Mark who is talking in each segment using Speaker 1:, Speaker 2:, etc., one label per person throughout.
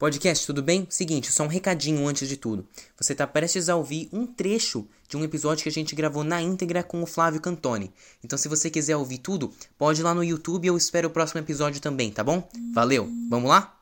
Speaker 1: Podcast, tudo bem? Seguinte, só um recadinho antes de tudo. Você está prestes a ouvir um trecho de um episódio que a gente gravou na íntegra com o Flávio Cantoni. Então, se você quiser ouvir tudo, pode ir lá no YouTube eu espero o próximo episódio também, tá bom? Valeu, vamos lá?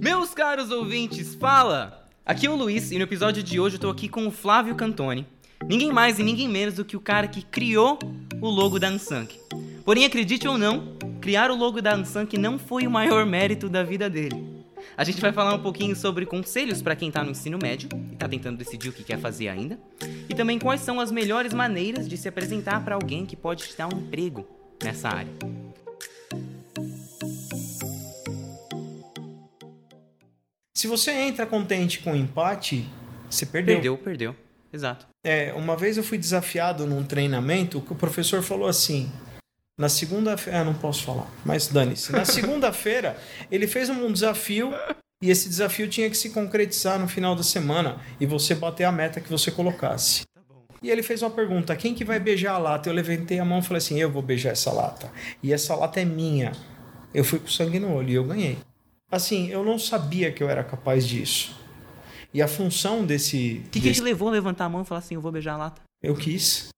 Speaker 1: Meus caros ouvintes, fala! Aqui é o Luiz e no episódio de hoje eu tô aqui com o Flávio Cantoni. Ninguém mais e ninguém menos do que o cara que criou o logo da Ansank. Porém, acredite ou não, criar o logo da Ansank não foi o maior mérito da vida dele. A gente vai falar um pouquinho sobre conselhos para quem tá no ensino médio e tá tentando decidir o que quer fazer ainda, e também quais são as melhores maneiras de se apresentar para alguém que pode te dar um emprego nessa área.
Speaker 2: Se você entra contente com o empate, você perdeu.
Speaker 1: Perdeu, perdeu. Exato.
Speaker 2: É, uma vez eu fui desafiado num treinamento que o professor falou assim: na segunda-feira. Ah, não posso falar, mas dane-se. Na segunda-feira, ele fez um desafio e esse desafio tinha que se concretizar no final da semana e você bater a meta que você colocasse. E ele fez uma pergunta: quem que vai beijar a lata? Eu levantei a mão e falei assim: eu vou beijar essa lata. E essa lata é minha. Eu fui com sangue no olho e eu ganhei. Assim, eu não sabia que eu era capaz disso. E a função desse.
Speaker 1: O que, que te levou a levantar a mão e falar assim: eu vou beijar a lata?
Speaker 2: Eu quis.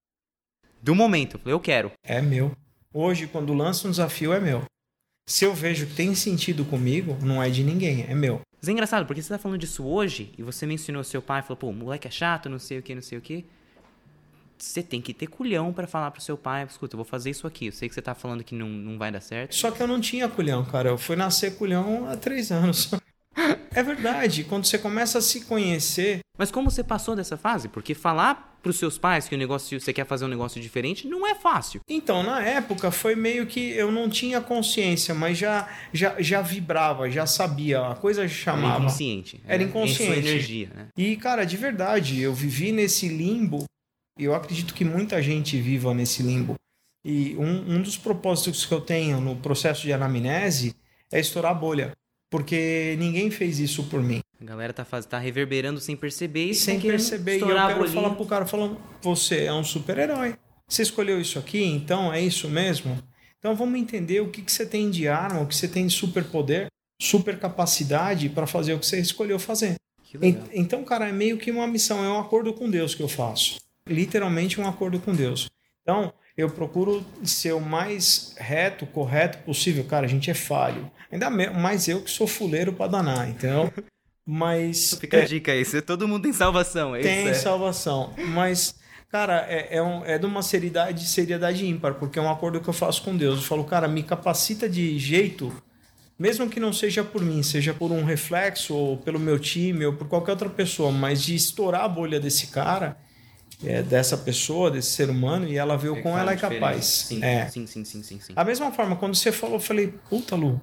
Speaker 1: Do momento, eu quero.
Speaker 2: É meu. Hoje, quando lança um desafio, é meu. Se eu vejo que tem sentido comigo, não é de ninguém, é meu.
Speaker 1: Mas é engraçado, porque você tá falando disso hoje e você mencionou seu pai, falou, pô, o moleque é chato, não sei o que, não sei o que. Você tem que ter culhão para falar pro seu pai, escuta, eu vou fazer isso aqui. Eu sei que você tá falando que não, não vai dar certo.
Speaker 2: Só que eu não tinha culhão, cara. Eu fui nascer culhão há três anos. É verdade, quando você começa a se conhecer.
Speaker 1: Mas como você passou dessa fase? Porque falar pros seus pais que o negócio você quer fazer um negócio diferente não é fácil.
Speaker 2: Então, na época foi meio que eu não tinha consciência, mas já já, já vibrava, já sabia, a coisa chamava.
Speaker 1: Era inconsciente.
Speaker 2: Era inconsciente.
Speaker 1: Em sua energia, né?
Speaker 2: E cara, de verdade, eu vivi nesse limbo. E eu acredito que muita gente viva nesse limbo. E um, um dos propósitos que eu tenho no processo de anamnese é estourar a bolha porque ninguém fez isso por mim.
Speaker 1: A galera tá, faz, tá reverberando sem perceber e
Speaker 2: sem perceber. E eu quero falar pro cara, falando, você é um super-herói. Você escolheu isso aqui, então é isso mesmo? Então vamos entender o que, que você tem de arma, o que você tem de superpoder, super capacidade para fazer o que você escolheu fazer. Então, cara, é meio que uma missão, é um acordo com Deus que eu faço. Literalmente um acordo com Deus. Então, eu procuro ser o mais reto, correto possível. Cara, a gente é falho. Ainda mais eu que sou fuleiro pra danar, então. Mas.
Speaker 1: Fica é, a dica aí, todo mundo tem salvação. É
Speaker 2: tem
Speaker 1: isso, é.
Speaker 2: salvação. Mas, cara, é, é, um, é de uma seriedade, seriedade ímpar, porque é um acordo que eu faço com Deus. Eu falo, cara, me capacita de jeito, mesmo que não seja por mim, seja por um reflexo, ou pelo meu time, ou por qualquer outra pessoa, mas de estourar a bolha desse cara é, dessa pessoa, desse ser humano, e ela vê o quão ela é capaz.
Speaker 1: Sim,
Speaker 2: é.
Speaker 1: sim, sim, sim, sim, sim.
Speaker 2: A mesma forma, quando você falou, eu falei, puta, Lu,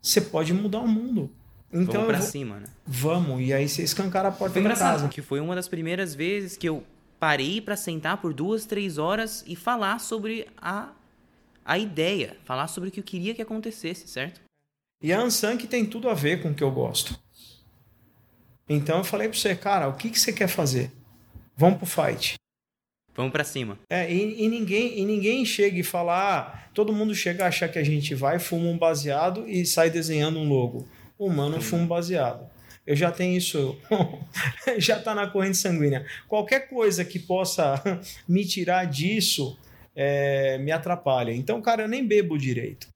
Speaker 2: você pode mudar o mundo. Então
Speaker 1: Vamos pra
Speaker 2: vou...
Speaker 1: cima, né?
Speaker 2: Vamos, e aí você escancar a porta
Speaker 1: foi
Speaker 2: da casa.
Speaker 1: que foi uma das primeiras vezes que eu parei para sentar por duas, três horas e falar sobre a, a ideia, falar sobre o que eu queria que acontecesse, certo?
Speaker 2: E a Ansank tem tudo a ver com o que eu gosto. Então eu falei pra você, cara, o que, que você quer fazer? Vamos pro fight.
Speaker 1: Vamos para cima.
Speaker 2: É, e, e, ninguém, e ninguém chega e fala, ah, todo mundo chega a achar que a gente vai, fuma um baseado e sai desenhando um logo. Humano fuma um baseado. Eu já tenho isso, já está na corrente sanguínea. Qualquer coisa que possa me tirar disso é, me atrapalha. Então, cara, eu nem bebo direito.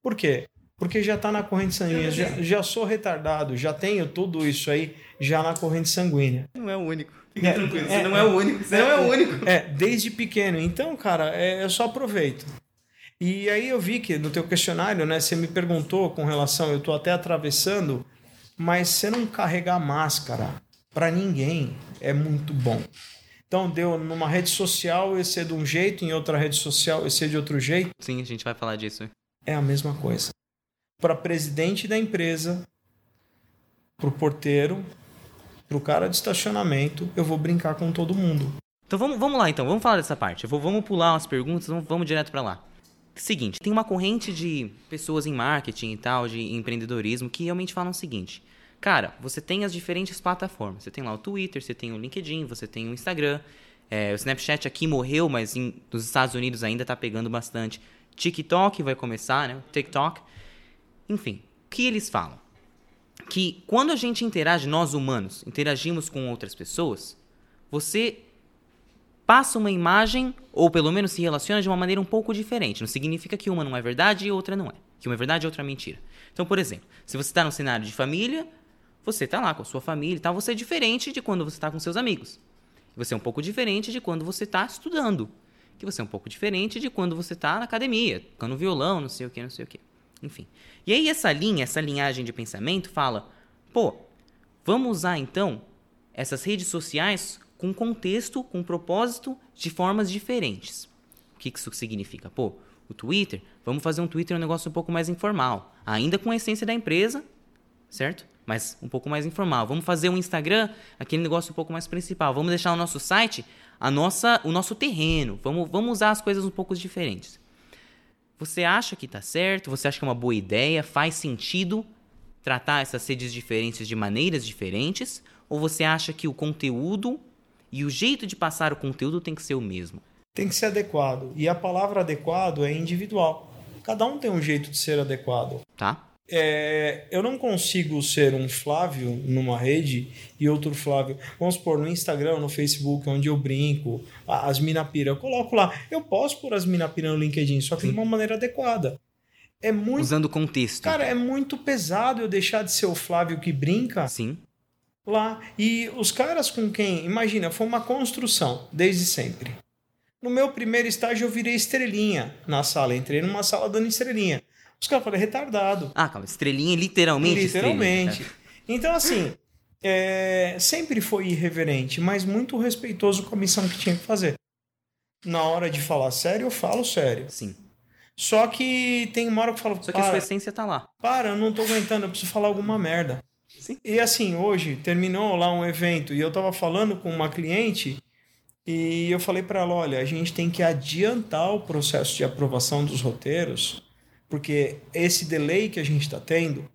Speaker 2: Por quê? Porque já está na corrente sanguínea. Já, já sou retardado, já tenho tudo isso aí já na corrente sanguínea.
Speaker 1: Não é o único. Fique é, tranquilo, você é, não é, o único. Você é, não é o único.
Speaker 2: É, desde pequeno. Então, cara, é, eu só aproveito. E aí eu vi que no teu questionário, né, você me perguntou com relação, eu tô até atravessando, mas você não carregar máscara para ninguém é muito bom. Então deu numa rede social eu ser de um jeito, em outra rede social eu ser de outro jeito.
Speaker 1: Sim, a gente vai falar disso.
Speaker 2: É a mesma coisa. Para presidente da empresa, para o porteiro, pro cara de estacionamento, eu vou brincar com todo mundo.
Speaker 1: Então vamos, vamos lá então, vamos falar dessa parte. Vou, vamos pular umas perguntas, vamos, vamos direto para lá. Seguinte, tem uma corrente de pessoas em marketing e tal, de empreendedorismo, que realmente falam o seguinte: Cara, você tem as diferentes plataformas. Você tem lá o Twitter, você tem o LinkedIn, você tem o Instagram. É, o Snapchat aqui morreu, mas em, nos Estados Unidos ainda tá pegando bastante. TikTok vai começar, né? TikTok. Enfim, o que eles falam? Que quando a gente interage, nós humanos, interagimos com outras pessoas, você passa uma imagem, ou pelo menos se relaciona de uma maneira um pouco diferente. Não significa que uma não é verdade e outra não é. Que uma é verdade e outra é mentira. Então, por exemplo, se você está num cenário de família, você está lá com a sua família e tal, você é diferente de quando você está com seus amigos. Você é um pouco diferente de quando você está estudando. Que você é um pouco diferente de quando você está na academia, tocando violão, não sei o que, não sei o que. Enfim. E aí essa linha, essa linhagem de pensamento fala, pô, vamos usar então essas redes sociais com contexto, com propósito, de formas diferentes. O que isso significa? Pô, o Twitter, vamos fazer um Twitter um negócio um pouco mais informal, ainda com a essência da empresa, certo? Mas um pouco mais informal. Vamos fazer um Instagram, aquele negócio um pouco mais principal. Vamos deixar o nosso site, a nossa, o nosso terreno. Vamos, vamos usar as coisas um pouco diferentes. Você acha que está certo? Você acha que é uma boa ideia? Faz sentido tratar essas redes diferentes de maneiras diferentes? Ou você acha que o conteúdo e o jeito de passar o conteúdo tem que ser o mesmo.
Speaker 2: Tem que ser adequado. E a palavra adequado é individual. Cada um tem um jeito de ser adequado.
Speaker 1: Tá.
Speaker 2: É, eu não consigo ser um Flávio numa rede e outro Flávio. Vamos supor, no Instagram, no Facebook, onde eu brinco, as minapira. Eu coloco lá. Eu posso pôr as minapira no LinkedIn, só que Sim. de uma maneira adequada. É muito.
Speaker 1: Usando contexto.
Speaker 2: Cara, é muito pesado eu deixar de ser o Flávio que brinca.
Speaker 1: Sim
Speaker 2: lá. E os caras com quem, imagina, foi uma construção desde sempre. No meu primeiro estágio eu virei estrelinha na sala, entrei numa sala dando estrelinha. Os caras falaram, retardado.
Speaker 1: Ah, calma, estrelinha literalmente?
Speaker 2: Literalmente. Estrelinha. Então, assim, é, sempre foi irreverente, mas muito respeitoso com a missão que tinha que fazer. Na hora de falar sério, eu falo sério.
Speaker 1: Sim.
Speaker 2: Só que tem uma hora que eu falo.
Speaker 1: Só que a sua essência tá lá.
Speaker 2: Para, eu não tô aguentando, eu preciso falar alguma merda. Sim. E assim, hoje terminou lá um evento e eu estava falando com uma cliente e eu falei para ela: olha, a gente tem que adiantar o processo de aprovação dos roteiros, porque esse delay que a gente está tendo,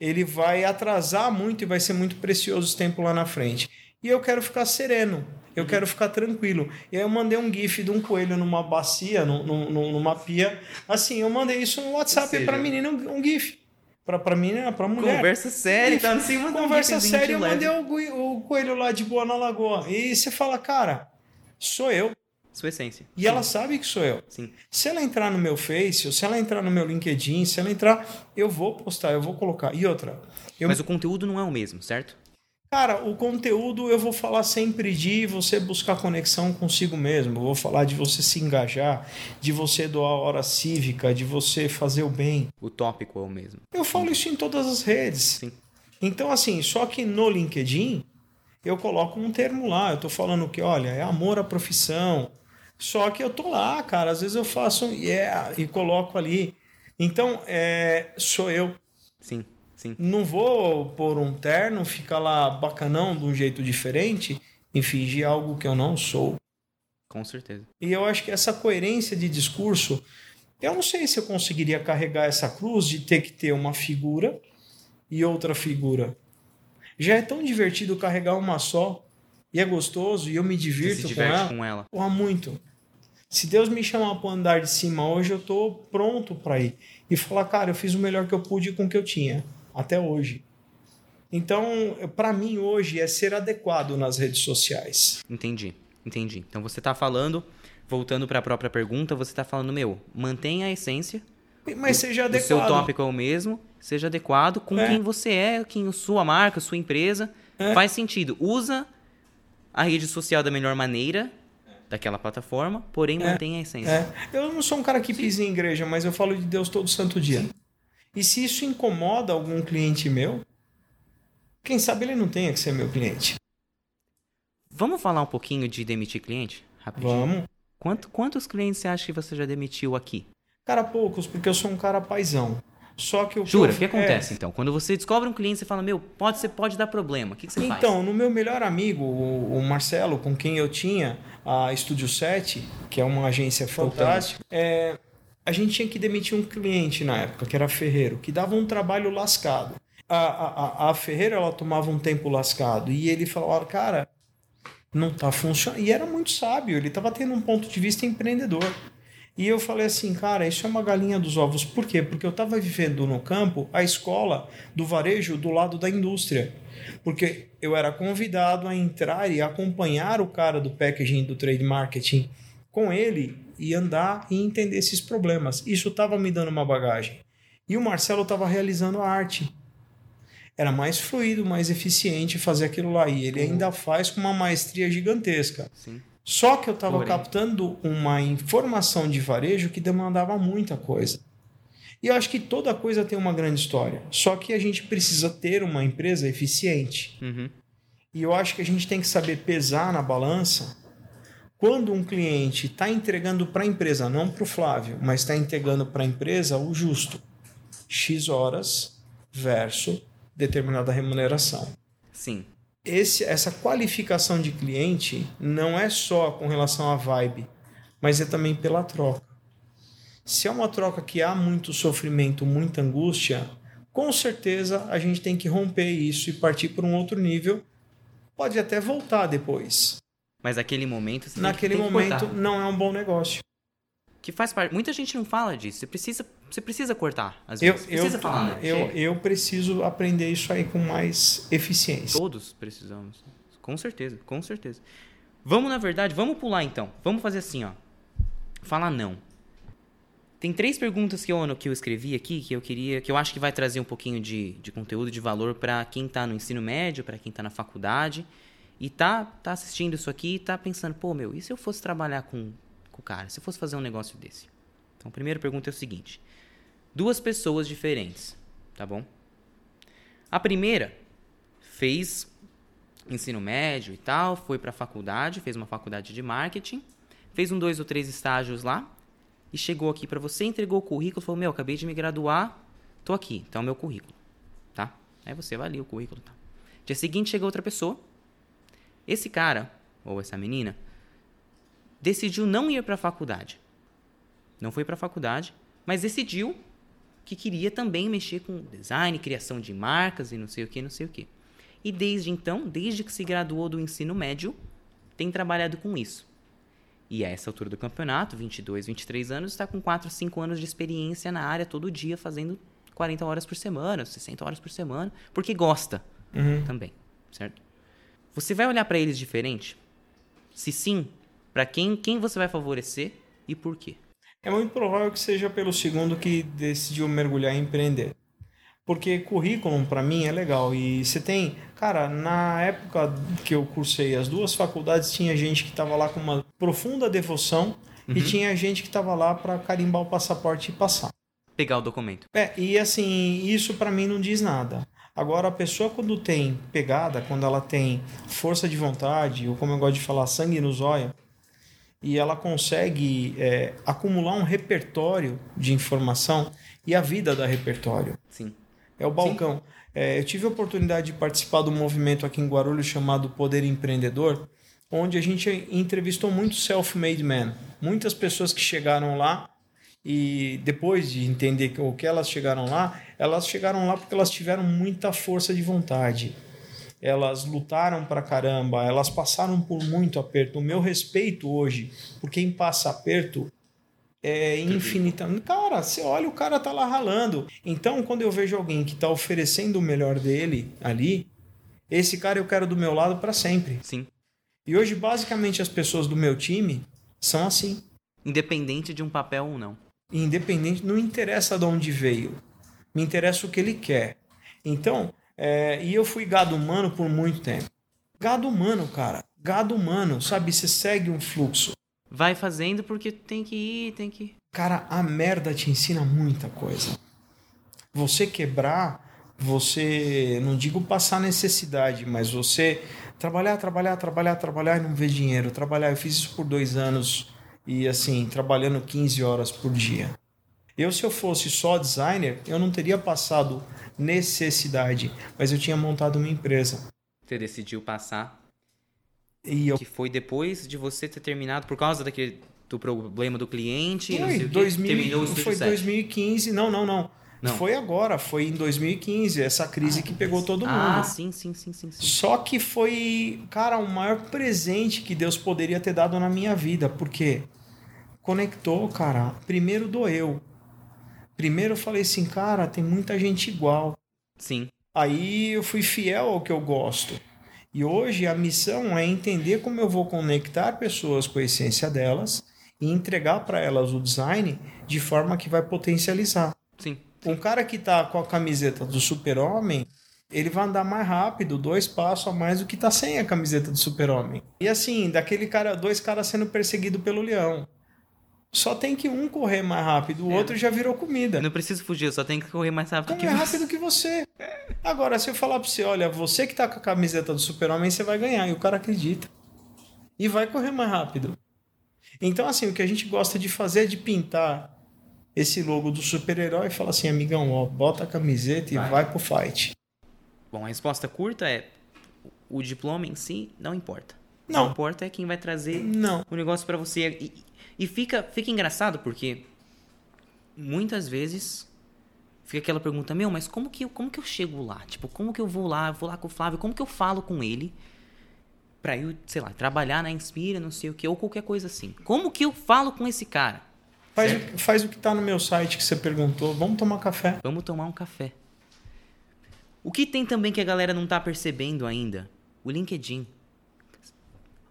Speaker 2: ele vai atrasar muito e vai ser muito precioso esse tempo lá na frente. E eu quero ficar sereno, eu quero ficar tranquilo. E aí eu mandei um GIF de um coelho numa bacia, numa pia. Assim, eu mandei isso no WhatsApp para menina, um GIF pra, pra mim, né? Pra mulher.
Speaker 1: Conversa séria, tá
Speaker 2: Conversa séria, eu mandei o, o coelho lá de boa na lagoa. E você fala, cara, sou eu.
Speaker 1: Sua essência.
Speaker 2: E Sim. ela sabe que sou eu.
Speaker 1: Sim.
Speaker 2: Se ela entrar no meu Face, ou se ela entrar no meu LinkedIn, se ela entrar, eu vou postar, eu vou colocar. E outra. Eu...
Speaker 1: Mas o conteúdo não é o mesmo, certo?
Speaker 2: Cara, o conteúdo eu vou falar sempre de você buscar conexão consigo mesmo. Eu vou falar de você se engajar, de você doar hora cívica, de você fazer o bem.
Speaker 1: O tópico é o mesmo.
Speaker 2: Eu falo isso em todas as redes.
Speaker 1: Sim.
Speaker 2: Então, assim, só que no LinkedIn eu coloco um termo lá. Eu tô falando que, olha, é amor à profissão. Só que eu tô lá, cara. Às vezes eu faço um yeah e coloco ali. Então, é, sou eu.
Speaker 1: Sim. Sim.
Speaker 2: Não vou pôr um terno, ficar lá bacanão de um jeito diferente e fingir algo que eu não sou.
Speaker 1: Com certeza.
Speaker 2: E eu acho que essa coerência de discurso, eu não sei se eu conseguiria carregar essa cruz de ter que ter uma figura e outra figura. Já é tão divertido carregar uma só e é gostoso e eu me divirto com ela.
Speaker 1: com ela.
Speaker 2: Porra, muito. Se Deus me chamar para andar de cima hoje, eu tô pronto para ir e falar, cara, eu fiz o melhor que eu pude com o que eu tinha até hoje. Então, para mim hoje é ser adequado nas redes sociais.
Speaker 1: Entendi, entendi. Então você está falando, voltando para a própria pergunta, você está falando, meu, mantenha a essência.
Speaker 2: Mas seja adequado.
Speaker 1: O seu tópico é o mesmo, seja adequado com é. quem você é, quem sua marca, sua empresa. É. Faz sentido. Usa a rede social da melhor maneira daquela plataforma, porém é. mantenha a essência.
Speaker 2: É. Eu não sou um cara que pisa em igreja, mas eu falo de Deus todo santo dia. Sim. E se isso incomoda algum cliente meu, quem sabe ele não tenha que ser meu cliente.
Speaker 1: Vamos falar um pouquinho de demitir cliente? Rapidinho.
Speaker 2: Vamos.
Speaker 1: Quanto, quantos clientes você acha que você já demitiu aqui?
Speaker 2: Cara, poucos, porque eu sou um cara paisão. Só que o
Speaker 1: Jura?
Speaker 2: O
Speaker 1: que acontece é... então? Quando você descobre um cliente, você fala, meu, pode, você pode dar problema. O que, que você
Speaker 2: então,
Speaker 1: faz?
Speaker 2: Então, no meu melhor amigo, o, Marcelo, com quem eu tinha a Estúdio 7, que é uma agência fantástica, é, a gente tinha que demitir um cliente na época, que era ferreiro, que dava um trabalho lascado. a, a, a Ferreira ela tomava um tempo lascado e ele falava, cara, não tá funcionando. E era muito sábio, ele estava tendo um ponto de vista empreendedor. E eu falei assim, cara, isso é uma galinha dos ovos. Por quê? Porque eu estava vivendo no campo a escola do varejo do lado da indústria. Porque eu era convidado a entrar e acompanhar o cara do packaging, do trade marketing com ele e andar e entender esses problemas. Isso estava me dando uma bagagem. E o Marcelo estava realizando a arte era mais fluido, mais eficiente fazer aquilo lá. E ele ainda faz com uma maestria gigantesca.
Speaker 1: Sim.
Speaker 2: Só que eu estava captando uma informação de varejo que demandava muita coisa. E eu acho que toda coisa tem uma grande história. Só que a gente precisa ter uma empresa eficiente.
Speaker 1: Uhum.
Speaker 2: E eu acho que a gente tem que saber pesar na balança quando um cliente está entregando para a empresa, não para o Flávio, mas está entregando para a empresa o justo. X horas versus determinada remuneração.
Speaker 1: Sim.
Speaker 2: Esse, essa qualificação de cliente não é só com relação à vibe, mas é também pela troca. Se é uma troca que há muito sofrimento, muita angústia, com certeza a gente tem que romper isso e partir para um outro nível. Pode até voltar depois.
Speaker 1: Mas naquele momento,
Speaker 2: você naquele tem que, tem momento não é um bom negócio.
Speaker 1: Que faz parte. Muita gente não fala disso. Você precisa você precisa cortar, às vezes.
Speaker 2: Eu,
Speaker 1: precisa
Speaker 2: eu,
Speaker 1: falar.
Speaker 2: Eu, eu preciso aprender isso aí com mais eficiência.
Speaker 1: Todos precisamos. Com certeza, com certeza. Vamos, na verdade, vamos pular então. Vamos fazer assim, ó. Falar não. Tem três perguntas que eu, que eu escrevi aqui que eu queria, que eu acho que vai trazer um pouquinho de, de conteúdo, de valor para quem está no ensino médio, para quem está na faculdade e tá, tá assistindo isso aqui e tá pensando, pô, meu, e se eu fosse trabalhar com, cara? Se eu fosse fazer um negócio desse? Então, a primeira pergunta é o seguinte: duas pessoas diferentes, tá bom? A primeira fez ensino médio e tal, foi para a faculdade, fez uma faculdade de marketing, fez um dois ou três estágios lá e chegou aqui para você, entregou o currículo, falou: "Meu, acabei de me graduar, tô aqui, então é o meu currículo", tá? Aí você avalia o currículo, tá? Dia seguinte chega outra pessoa. Esse cara ou essa menina decidiu não ir para a faculdade. Não foi para a faculdade, mas decidiu que queria também mexer com design, criação de marcas e não sei o que, não sei o que. E desde então, desde que se graduou do ensino médio, tem trabalhado com isso. E a essa altura do campeonato, 22, 23 anos, está com 4, 5 anos de experiência na área todo dia, fazendo 40 horas por semana, 60 horas por semana, porque gosta
Speaker 2: uhum.
Speaker 1: também, certo? Você vai olhar para eles diferente? Se sim, para quem, quem você vai favorecer e por quê?
Speaker 2: é muito provável que seja pelo segundo que decidiu mergulhar e empreender. Porque currículo para mim é legal e você tem, cara, na época que eu cursei as duas faculdades tinha gente que estava lá com uma profunda devoção uhum. e tinha gente que estava lá para carimbar o passaporte e passar.
Speaker 1: Pegar o documento.
Speaker 2: É, e assim, isso para mim não diz nada. Agora, a pessoa quando tem pegada, quando ela tem força de vontade, ou como eu gosto de falar, sangue no zóio, e ela consegue é, acumular um repertório de informação e a vida da repertório.
Speaker 1: Sim.
Speaker 2: É o balcão. É, eu tive a oportunidade de participar do movimento aqui em Guarulhos chamado Poder Empreendedor, onde a gente entrevistou muitos self-made men. Muitas pessoas que chegaram lá e depois de entender o que elas chegaram lá, elas chegaram lá porque elas tiveram muita força de vontade elas lutaram pra caramba, elas passaram por muito aperto. O meu respeito hoje por quem passa aperto é infinita. Cara, você olha, o cara tá lá ralando. Então, quando eu vejo alguém que tá oferecendo o melhor dele ali, esse cara eu quero do meu lado para sempre.
Speaker 1: Sim.
Speaker 2: E hoje, basicamente, as pessoas do meu time são assim.
Speaker 1: Independente de um papel ou não.
Speaker 2: Independente, não interessa de onde veio. Me interessa o que ele quer. Então, é, e eu fui gado humano por muito tempo. Gado humano, cara. Gado humano, sabe? Você segue um fluxo.
Speaker 1: Vai fazendo porque tem que ir, tem que.
Speaker 2: Cara, a merda te ensina muita coisa. Você quebrar, você. Não digo passar necessidade, mas você trabalhar, trabalhar, trabalhar, trabalhar e não ver dinheiro. Trabalhar. Eu fiz isso por dois anos e assim, trabalhando 15 horas por dia. Eu, se eu fosse só designer, eu não teria passado necessidade, mas eu tinha montado uma empresa.
Speaker 1: Você decidiu passar?
Speaker 2: E eu...
Speaker 1: Que foi depois de você ter terminado por causa daquele do problema do cliente?
Speaker 2: Foi, 2000, foi 2015, não, não, não.
Speaker 1: Não.
Speaker 2: Foi agora, foi em 2015, essa crise que pegou todo mundo.
Speaker 1: Ah, sim, sim, sim, sim, sim.
Speaker 2: Só que foi, cara, o maior presente que Deus poderia ter dado na minha vida, porque conectou, cara. Primeiro doeu. Primeiro eu falei assim, cara, tem muita gente igual.
Speaker 1: Sim.
Speaker 2: Aí eu fui fiel ao que eu gosto. E hoje a missão é entender como eu vou conectar pessoas com a essência delas e entregar para elas o design de forma que vai potencializar.
Speaker 1: Sim.
Speaker 2: Um cara que tá com a camiseta do super-homem, ele vai andar mais rápido, dois passos a mais do que tá sem a camiseta do super-homem. E assim, daquele cara, dois caras sendo perseguidos pelo leão. Só tem que um correr mais rápido, o
Speaker 1: É.
Speaker 2: outro já virou comida.
Speaker 1: Não preciso fugir, eu só tenho que correr mais rápido
Speaker 2: Como
Speaker 1: que
Speaker 2: é
Speaker 1: você.
Speaker 2: rápido que você. Agora, se eu falar pra você, olha, você que tá com a camiseta do super-homem, você vai ganhar. E o cara acredita. E vai correr mais rápido. Então, assim, o que a gente gosta de fazer é de pintar esse logo do super-herói e falar assim, amigão, ó, bota a camiseta e
Speaker 1: Vai.
Speaker 2: vai pro fight.
Speaker 1: Bom, a resposta curta é: o diploma em si não importa. O que
Speaker 2: Não.
Speaker 1: importa é quem vai trazer
Speaker 2: Não.
Speaker 1: o negócio pra você. E, e fica, fica engraçado porque muitas vezes fica aquela pergunta: meu, mas como que, eu, como que eu chego lá? Tipo, como que eu vou lá? Eu vou lá com o Flávio, como que eu falo com ele? Pra eu, sei lá, trabalhar na Inspira, não sei o que, ou qualquer coisa assim. Como que eu falo com esse cara?
Speaker 2: Faz, o, faz o que tá no meu site que você perguntou. Vamos tomar café.
Speaker 1: Vamos tomar um café. O que tem também que a galera não tá percebendo ainda? O LinkedIn.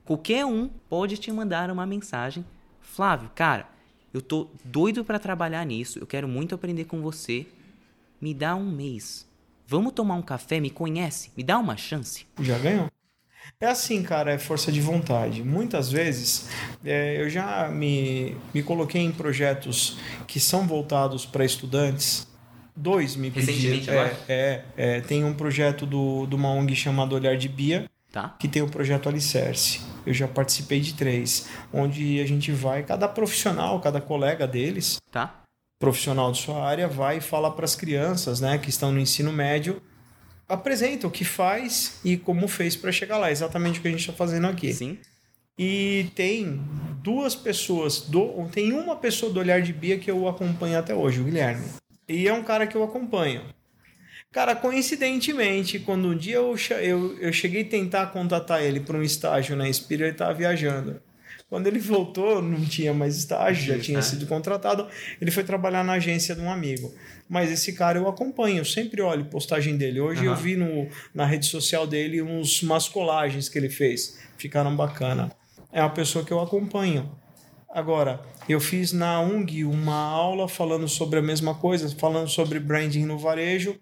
Speaker 1: Qualquer um pode te mandar uma mensagem. Flávio, cara, eu tô doido pra trabalhar nisso. Eu quero muito aprender com você. Me dá um mês. Vamos tomar um café? Me conhece? Me dá uma chance?
Speaker 2: Já ganhou. É assim, cara, é força de vontade. Muitas vezes é, eu já me, me coloquei em projetos que são voltados para estudantes. Dois me pediram. É, é, é, tem um projeto do, de uma ONG chamado Olhar de Bia,
Speaker 1: Tá?
Speaker 2: que tem o projeto Alicerce. Eu já participei de três, onde a gente vai, cada profissional, cada colega deles,
Speaker 1: Tá?
Speaker 2: profissional de sua área, vai e fala para as crianças né, que estão no ensino médio, apresenta o que faz e como fez para chegar lá. Exatamente o que a gente está fazendo aqui.
Speaker 1: Sim.
Speaker 2: E tem duas pessoas, do, tem uma pessoa do Olhar de Bia que eu acompanho até hoje, o Guilherme. E é um cara que eu acompanho. Cara, coincidentemente, quando um dia eu, eu, eu cheguei a tentar contatar ele para um estágio na Inspira, ele estava viajando. Quando ele voltou, não tinha mais estágio, já
Speaker 1: Tinha estágio.
Speaker 2: sido contratado. Ele foi trabalhar na agência de um amigo. Mas esse cara eu acompanho, eu sempre olho postagem dele. Hoje eu
Speaker 1: Aham.
Speaker 2: vi no, na rede social dele uns, umas colagens que ele fez. Ficaram bacana. É uma pessoa que eu acompanho. Agora, eu fiz na UNG uma aula falando sobre a mesma coisa, falando sobre branding no varejo.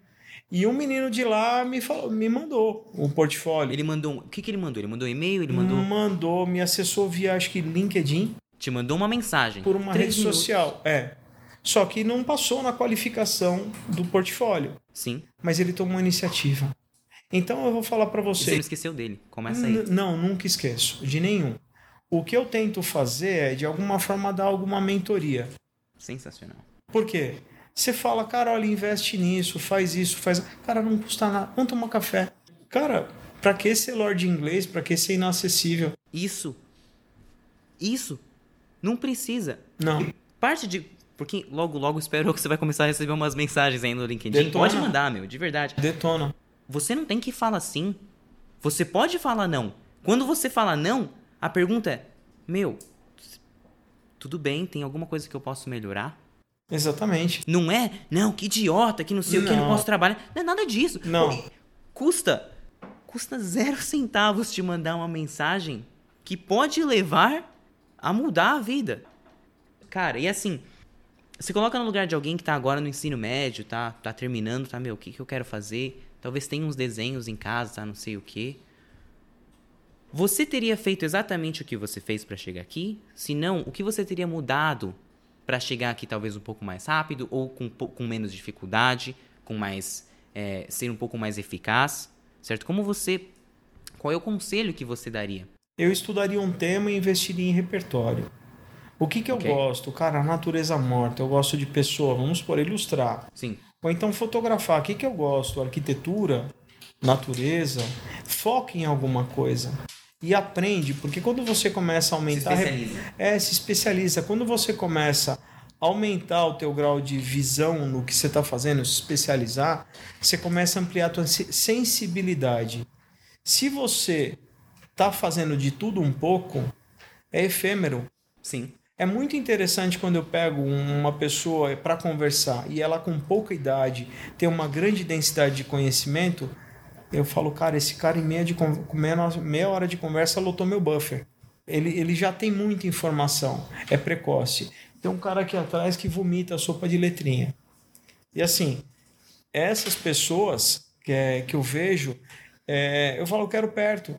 Speaker 2: E um menino de lá me, falou, me mandou o portfólio.
Speaker 1: Ele mandou um... O que que ele mandou? Ele mandou um e-mail? Ele mandou...
Speaker 2: mandou, me acessou via, acho que LinkedIn,
Speaker 1: Te mandou uma mensagem.
Speaker 2: por uma
Speaker 1: Três
Speaker 2: rede
Speaker 1: minutos.
Speaker 2: social. É. Só que não passou na qualificação do portfólio.
Speaker 1: Sim.
Speaker 2: Mas ele tomou iniciativa. Então eu vou falar para
Speaker 1: você
Speaker 2: você.
Speaker 1: não esqueceu dele. Começa aí.
Speaker 2: Não, nunca esqueço, de nenhum. O que eu tento fazer é, de alguma forma, dar alguma mentoria.
Speaker 1: Sensacional.
Speaker 2: Por quê? Você fala, cara, olha, investe nisso, faz isso, faz. Cara, não custa nada. Vamos tomar café. Cara, pra que ser Lord inglês? Pra que ser inacessível?
Speaker 1: Isso. Isso. Não precisa.
Speaker 2: Não.
Speaker 1: Parte de. Porque logo, logo espero que você vai começar a receber umas mensagens aí no LinkedIn.
Speaker 2: Detona.
Speaker 1: Pode mandar, meu, de verdade.
Speaker 2: Detona.
Speaker 1: Você não tem que falar sim. Você pode falar não. Quando você fala não, a pergunta é: Meu, tudo bem, tem alguma coisa que eu posso melhorar?
Speaker 2: Exatamente.
Speaker 1: Não é, não, que idiota, que não sei o que, não
Speaker 2: Não.
Speaker 1: posso trabalhar. Não é nada disso.
Speaker 2: Não.
Speaker 1: Custa. Custa zero centavos te mandar uma mensagem que pode levar a mudar a vida. Cara, e assim, você coloca no lugar de alguém que tá agora no ensino médio, tá, tá terminando, tá, meu, o que, que eu quero fazer? Talvez tenha uns desenhos em casa, tá, não sei o que. Você teria feito exatamente o que você fez pra chegar aqui? Se não, o que você teria mudado pra chegar aqui talvez um pouco mais rápido ou com, com menos dificuldade, com mais é, ser um pouco mais eficaz, certo? Como você, qual é o conselho que você daria?
Speaker 2: Eu estudaria um tema e investiria em repertório. O que, que eu
Speaker 1: Ok.
Speaker 2: gosto? Cara, a natureza morta. Eu gosto de pessoa. Vamos por ilustrar.
Speaker 1: Sim,
Speaker 2: Ou então fotografar. O que, que eu gosto? Arquitetura, natureza. Foca em alguma coisa. E aprende, porque quando você começa a aumentar.
Speaker 1: especializa.
Speaker 2: É, se especializa. Quando você começa aumentar o teu grau de visão no que você está fazendo, se especializar, você começa a ampliar a tua sensibilidade. Se você está fazendo de tudo um pouco, é efêmero.
Speaker 1: Sim.
Speaker 2: É muito interessante quando eu pego uma pessoa para conversar e ela com pouca idade tem uma grande densidade de conhecimento, eu falo, cara, esse cara em meia, de, meia hora de conversa lotou meu buffer. Ele, ele já tem muita informação, é precoce. Tem um cara aqui atrás que vomita a sopa de letrinha. E assim, essas pessoas que, é, que eu vejo, é, eu falo, eu quero perto.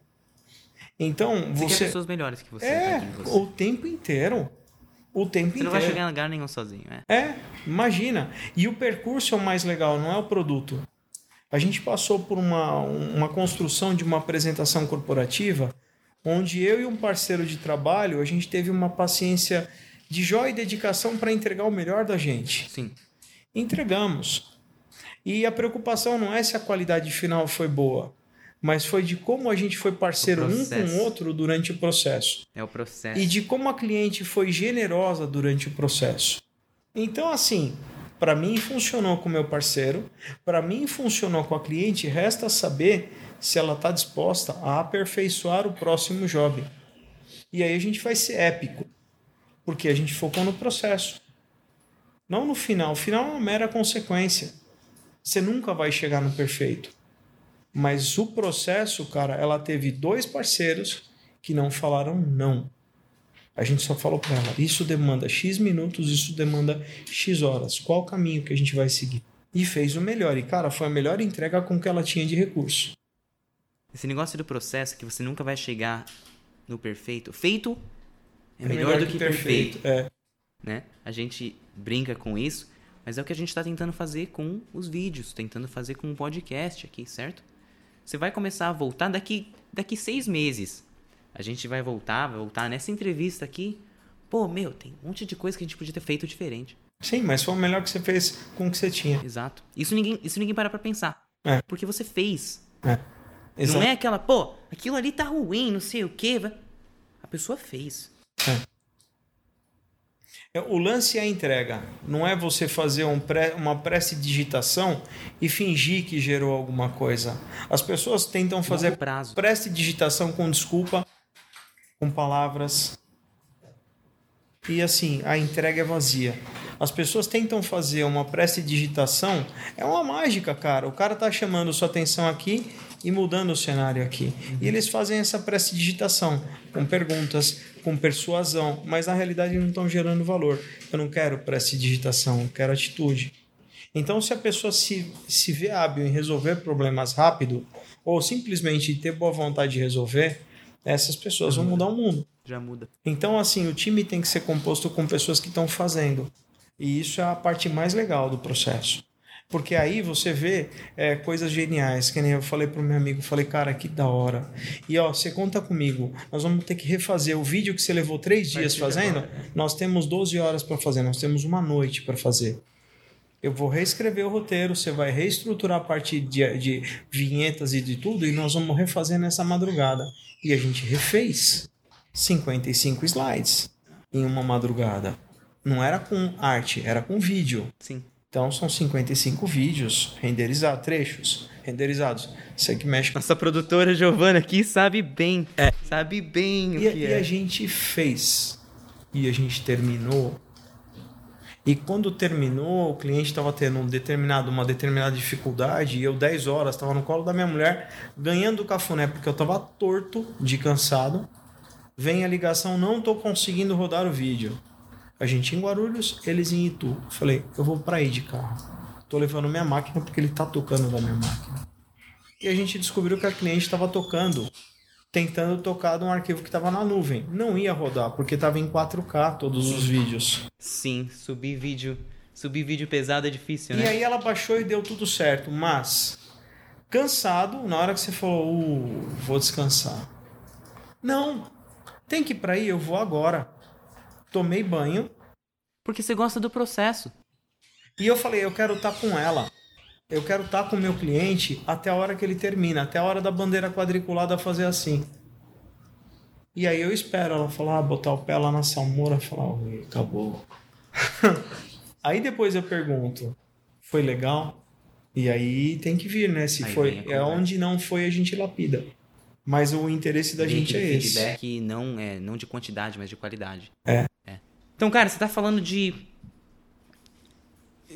Speaker 2: Então, você. Você
Speaker 1: quer pessoas melhores que você.
Speaker 2: É, você. o tempo inteiro. O tempo
Speaker 1: você
Speaker 2: inteiro.
Speaker 1: não vai chegar em lugar nenhum sozinho, é.
Speaker 2: É, imagina. E o percurso é o mais legal, não é o produto. A gente passou por uma, uma construção de uma apresentação corporativa onde eu e um parceiro de trabalho, a gente teve uma paciência de joia e dedicação para entregar o melhor da gente.
Speaker 1: Sim.
Speaker 2: Entregamos. E a preocupação não é se a qualidade final foi boa, mas foi de como a gente foi parceiro um com o outro durante o processo.
Speaker 1: É o processo.
Speaker 2: E de como a cliente foi generosa durante o processo. Então, assim, para mim funcionou com meu parceiro, para mim funcionou com a cliente, resta saber se ela está disposta a aperfeiçoar o próximo job. E aí a gente vai ser épico, porque a gente focou no processo. Não no final. O final é uma mera consequência. Você nunca vai chegar no perfeito. Mas o processo, cara, ela teve dois parceiros que não falaram não. A gente só falou para ela: isso demanda X minutos, isso demanda X horas. Qual o caminho que a gente vai seguir? E fez o melhor. E, cara, foi a melhor entrega com que ela tinha de recurso.
Speaker 1: Esse negócio do processo que você nunca vai chegar no perfeito. Feito é, é melhor, melhor, do que, que perfeito.
Speaker 2: perfeito.
Speaker 1: É. Né? A gente brinca com isso, mas é o que a gente está tentando fazer com os vídeos, tentando fazer com o podcast aqui, certo? Você vai começar a voltar daqui, daqui seis meses. A gente vai voltar, vai voltar nessa entrevista aqui. Pô, meu, tem um monte de coisa que a gente podia ter feito diferente.
Speaker 2: Sim, mas foi o melhor que você fez com o que você tinha.
Speaker 1: Exato. Isso ninguém, isso ninguém para pra pensar.
Speaker 2: É.
Speaker 1: Porque você fez.
Speaker 2: É.
Speaker 1: Exato. Não é aquela, pô, aquilo ali tá ruim, não sei o quê. A pessoa fez.
Speaker 2: É. É, o lance é a entrega. Não é você fazer um pré, uma pré-digitação e fingir que gerou alguma coisa. As pessoas tentam fazer pré-digitação com desculpa, com palavras. E assim, a entrega é vazia. As pessoas tentam fazer uma pré-digitação, é uma mágica, cara. O cara tá chamando sua atenção aqui e mudando o cenário aqui. E eles fazem essa pré-digitação com perguntas, com persuasão, mas na realidade não estão gerando valor. Eu não quero pré-digitação, eu quero atitude. Então, se a pessoa se, se vê hábil em resolver problemas rápido, ou simplesmente ter boa vontade de resolver, essas pessoas vão mudar o mundo.
Speaker 1: Já muda.
Speaker 2: Então, assim, o time tem que ser composto com pessoas que estão fazendo. E isso é a parte mais legal do processo. Porque aí você vê é, coisas geniais, que nem eu falei pro meu amigo, falei, cara, que da hora. E ó, você conta comigo, nós vamos ter que refazer o vídeo que você levou três dias fazendo, nós temos 12 horas para fazer, nós temos uma noite para fazer. Eu vou reescrever o roteiro, você vai reestruturar a parte de, de vinhetas e de tudo, e nós vamos refazer nessa madrugada. E a gente refez 55 slides em uma madrugada. Não era com arte, era com vídeo.
Speaker 1: Sim.
Speaker 2: Então são 55 vídeos renderizados, trechos renderizados. Você que mexe
Speaker 1: Nossa produtora Giovana aqui sabe bem. É. Sabe bem o
Speaker 2: e,
Speaker 1: que
Speaker 2: e
Speaker 1: é.
Speaker 2: E a gente fez. E a gente terminou. E quando terminou, o cliente estava tendo um determinado, uma determinada dificuldade, e eu 10 horas estava no colo da minha mulher, ganhando o cafuné, porque eu estava torto de cansado. Vem a ligação, não estou conseguindo rodar o vídeo. A gente em Guarulhos, eles em Itu. Falei, eu vou para aí de carro. Tô levando minha máquina porque ele tá tocando da minha máquina. E a gente descobriu que a cliente estava tocando, tentando tocar de um arquivo que estava na nuvem. Não ia rodar, porque estava em 4K todos os vídeos.
Speaker 1: Sim, subir vídeo, subir vídeo pesado é difícil, né?
Speaker 2: E aí ela baixou e deu tudo certo, mas cansado, na hora que você falou, uh, vou descansar. Não, tem que ir para aí, eu vou agora tomei banho.
Speaker 1: Porque você gosta do processo.
Speaker 2: E eu falei, eu quero estar tá com ela. Eu quero estar tá com o meu cliente até a hora que ele termina, até a hora da bandeira quadriculada fazer assim. E aí eu espero ela falar, ah, botar o pé lá na salmoura, falar, oi, acabou. aí depois eu pergunto, foi legal? E aí tem que vir, né? Se
Speaker 1: Aí
Speaker 2: foi, é onde não foi a gente lapida. Mas o interesse da gente é
Speaker 1: aquele
Speaker 2: esse.
Speaker 1: feedback não, é, não de quantidade, mas de qualidade.
Speaker 2: É.
Speaker 1: Então, cara, você tá falando de.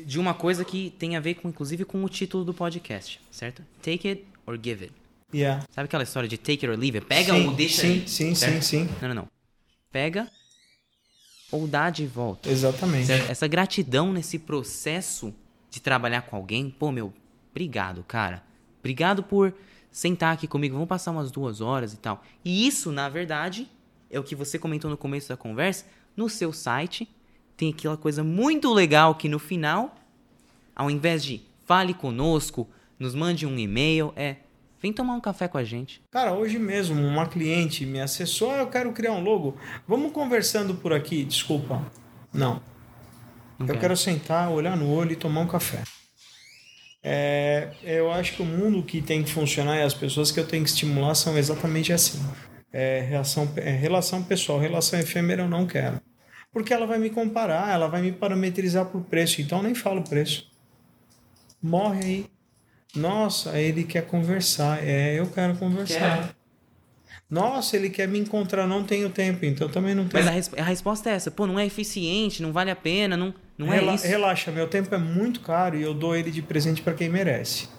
Speaker 1: De uma coisa que tem a ver com, inclusive, com o título do podcast, certo? Take it or give it.
Speaker 2: Yeah.
Speaker 1: Sabe aquela história de take it or leave it? Pega
Speaker 2: sim,
Speaker 1: ou deixa
Speaker 2: sim,
Speaker 1: aí.
Speaker 2: sim,
Speaker 1: certo?
Speaker 2: sim, sim.
Speaker 1: Não, não, não. Pega ou dá de volta.
Speaker 2: Exatamente.
Speaker 1: Certo? Essa gratidão nesse processo de trabalhar com alguém, pô, meu, obrigado, cara. Obrigado por sentar aqui comigo. Vamos passar umas duas horas e tal. E isso, na verdade, é o que você comentou no começo da conversa. No seu site tem aquela coisa muito legal que no final, ao invés de fale conosco, nos mande um e-mail, é vem tomar um café com a gente.
Speaker 2: Cara, hoje mesmo uma cliente me acessou, ah, eu quero criar um logo. Vamos conversando por aqui, desculpa. Não.
Speaker 1: Não
Speaker 2: eu quero sentar, olhar no olho e tomar um café. É, eu acho que o mundo que tem que funcionar e as pessoas que eu tenho que estimular são exatamente assim. É, reação, é, relação pessoal, relação efêmera eu não quero. Porque ela vai me comparar, ela vai me parametrizar por preço, então eu nem falo preço. Morre aí. Nossa, ele quer conversar. É, eu quero conversar. Nossa, ele quer me encontrar, não tenho tempo, então também não tenho.
Speaker 1: Mas a, res- a resposta é essa, pô, não é eficiente, não vale a pena, não, não é
Speaker 2: Rela-
Speaker 1: isso.
Speaker 2: Relaxa, meu tempo é muito caro e eu dou ele de presente para quem merece.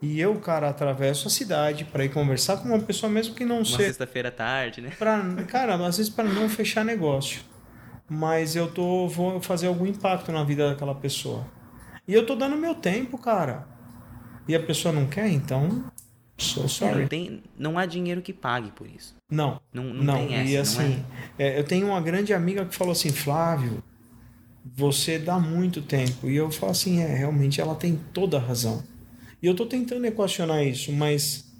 Speaker 2: E eu, cara, atravesso a cidade para ir conversar com uma pessoa mesmo que não
Speaker 1: Uma
Speaker 2: seja.
Speaker 1: sexta-feira à tarde, né?
Speaker 2: Pra, cara, às vezes para não fechar negócio. Mas eu tô vou fazer algum impacto na vida daquela pessoa. E eu tô dando meu tempo, cara. E a pessoa não quer, então sou
Speaker 1: Não,
Speaker 2: sorry.
Speaker 1: tem, não há dinheiro que pague por isso.
Speaker 2: Não.
Speaker 1: Não, não,
Speaker 2: Não,
Speaker 1: tem essa,
Speaker 2: e
Speaker 1: não
Speaker 2: assim, é, eu tenho uma grande amiga que falou assim, Flávio, você dá muito tempo. E eu falo assim, é, realmente ela tem toda a razão. E eu tô tentando equacionar isso, mas,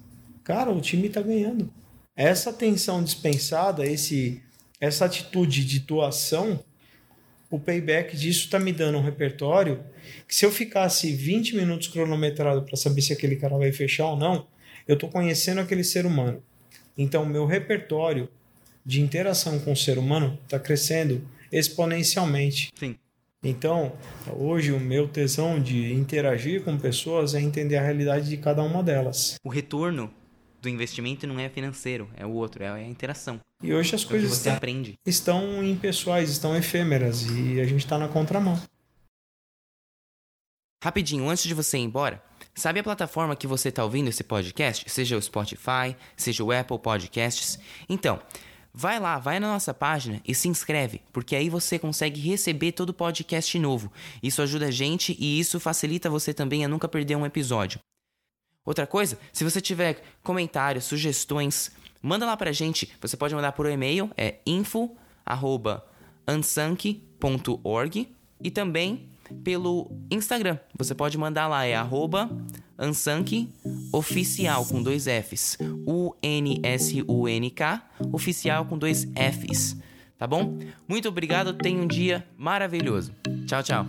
Speaker 2: cara, o time tá ganhando. Essa atenção dispensada, esse, essa atitude de doação, o payback disso tá me dando um repertório que se eu ficasse 20 minutos cronometrado para saber se aquele cara vai fechar ou não, eu tô conhecendo aquele ser humano. Então, meu repertório de interação com o ser humano está crescendo exponencialmente.
Speaker 1: Sim.
Speaker 2: Então, hoje o meu tesão de interagir com pessoas é entender a realidade de cada uma delas.
Speaker 1: O retorno do investimento não é financeiro, é o outro, é a interação.
Speaker 2: E hoje as
Speaker 1: o que
Speaker 2: coisas estão,
Speaker 1: aprende.
Speaker 2: estão impessoais, estão efêmeras e a gente está na contramão.
Speaker 1: Rapidinho, antes de você ir embora, sabe a plataforma que você está ouvindo esse podcast? Seja o Spotify, seja o Apple Podcasts. Então, vai lá, vai na nossa página e se inscreve, porque aí você consegue receber todo podcast novo. Isso ajuda a gente e isso facilita você também a nunca perder um episódio. Outra coisa, se você tiver comentários, sugestões, manda lá pra gente. Você pode mandar por e-mail, é info@ansank.org e também pelo Instagram. Você pode mandar lá, é arroba Oficial com dois Fs. U-N-S-U-N-K Oficial com dois Fs. Tá bom? Muito obrigado, tenha um dia maravilhoso. Tchau, tchau.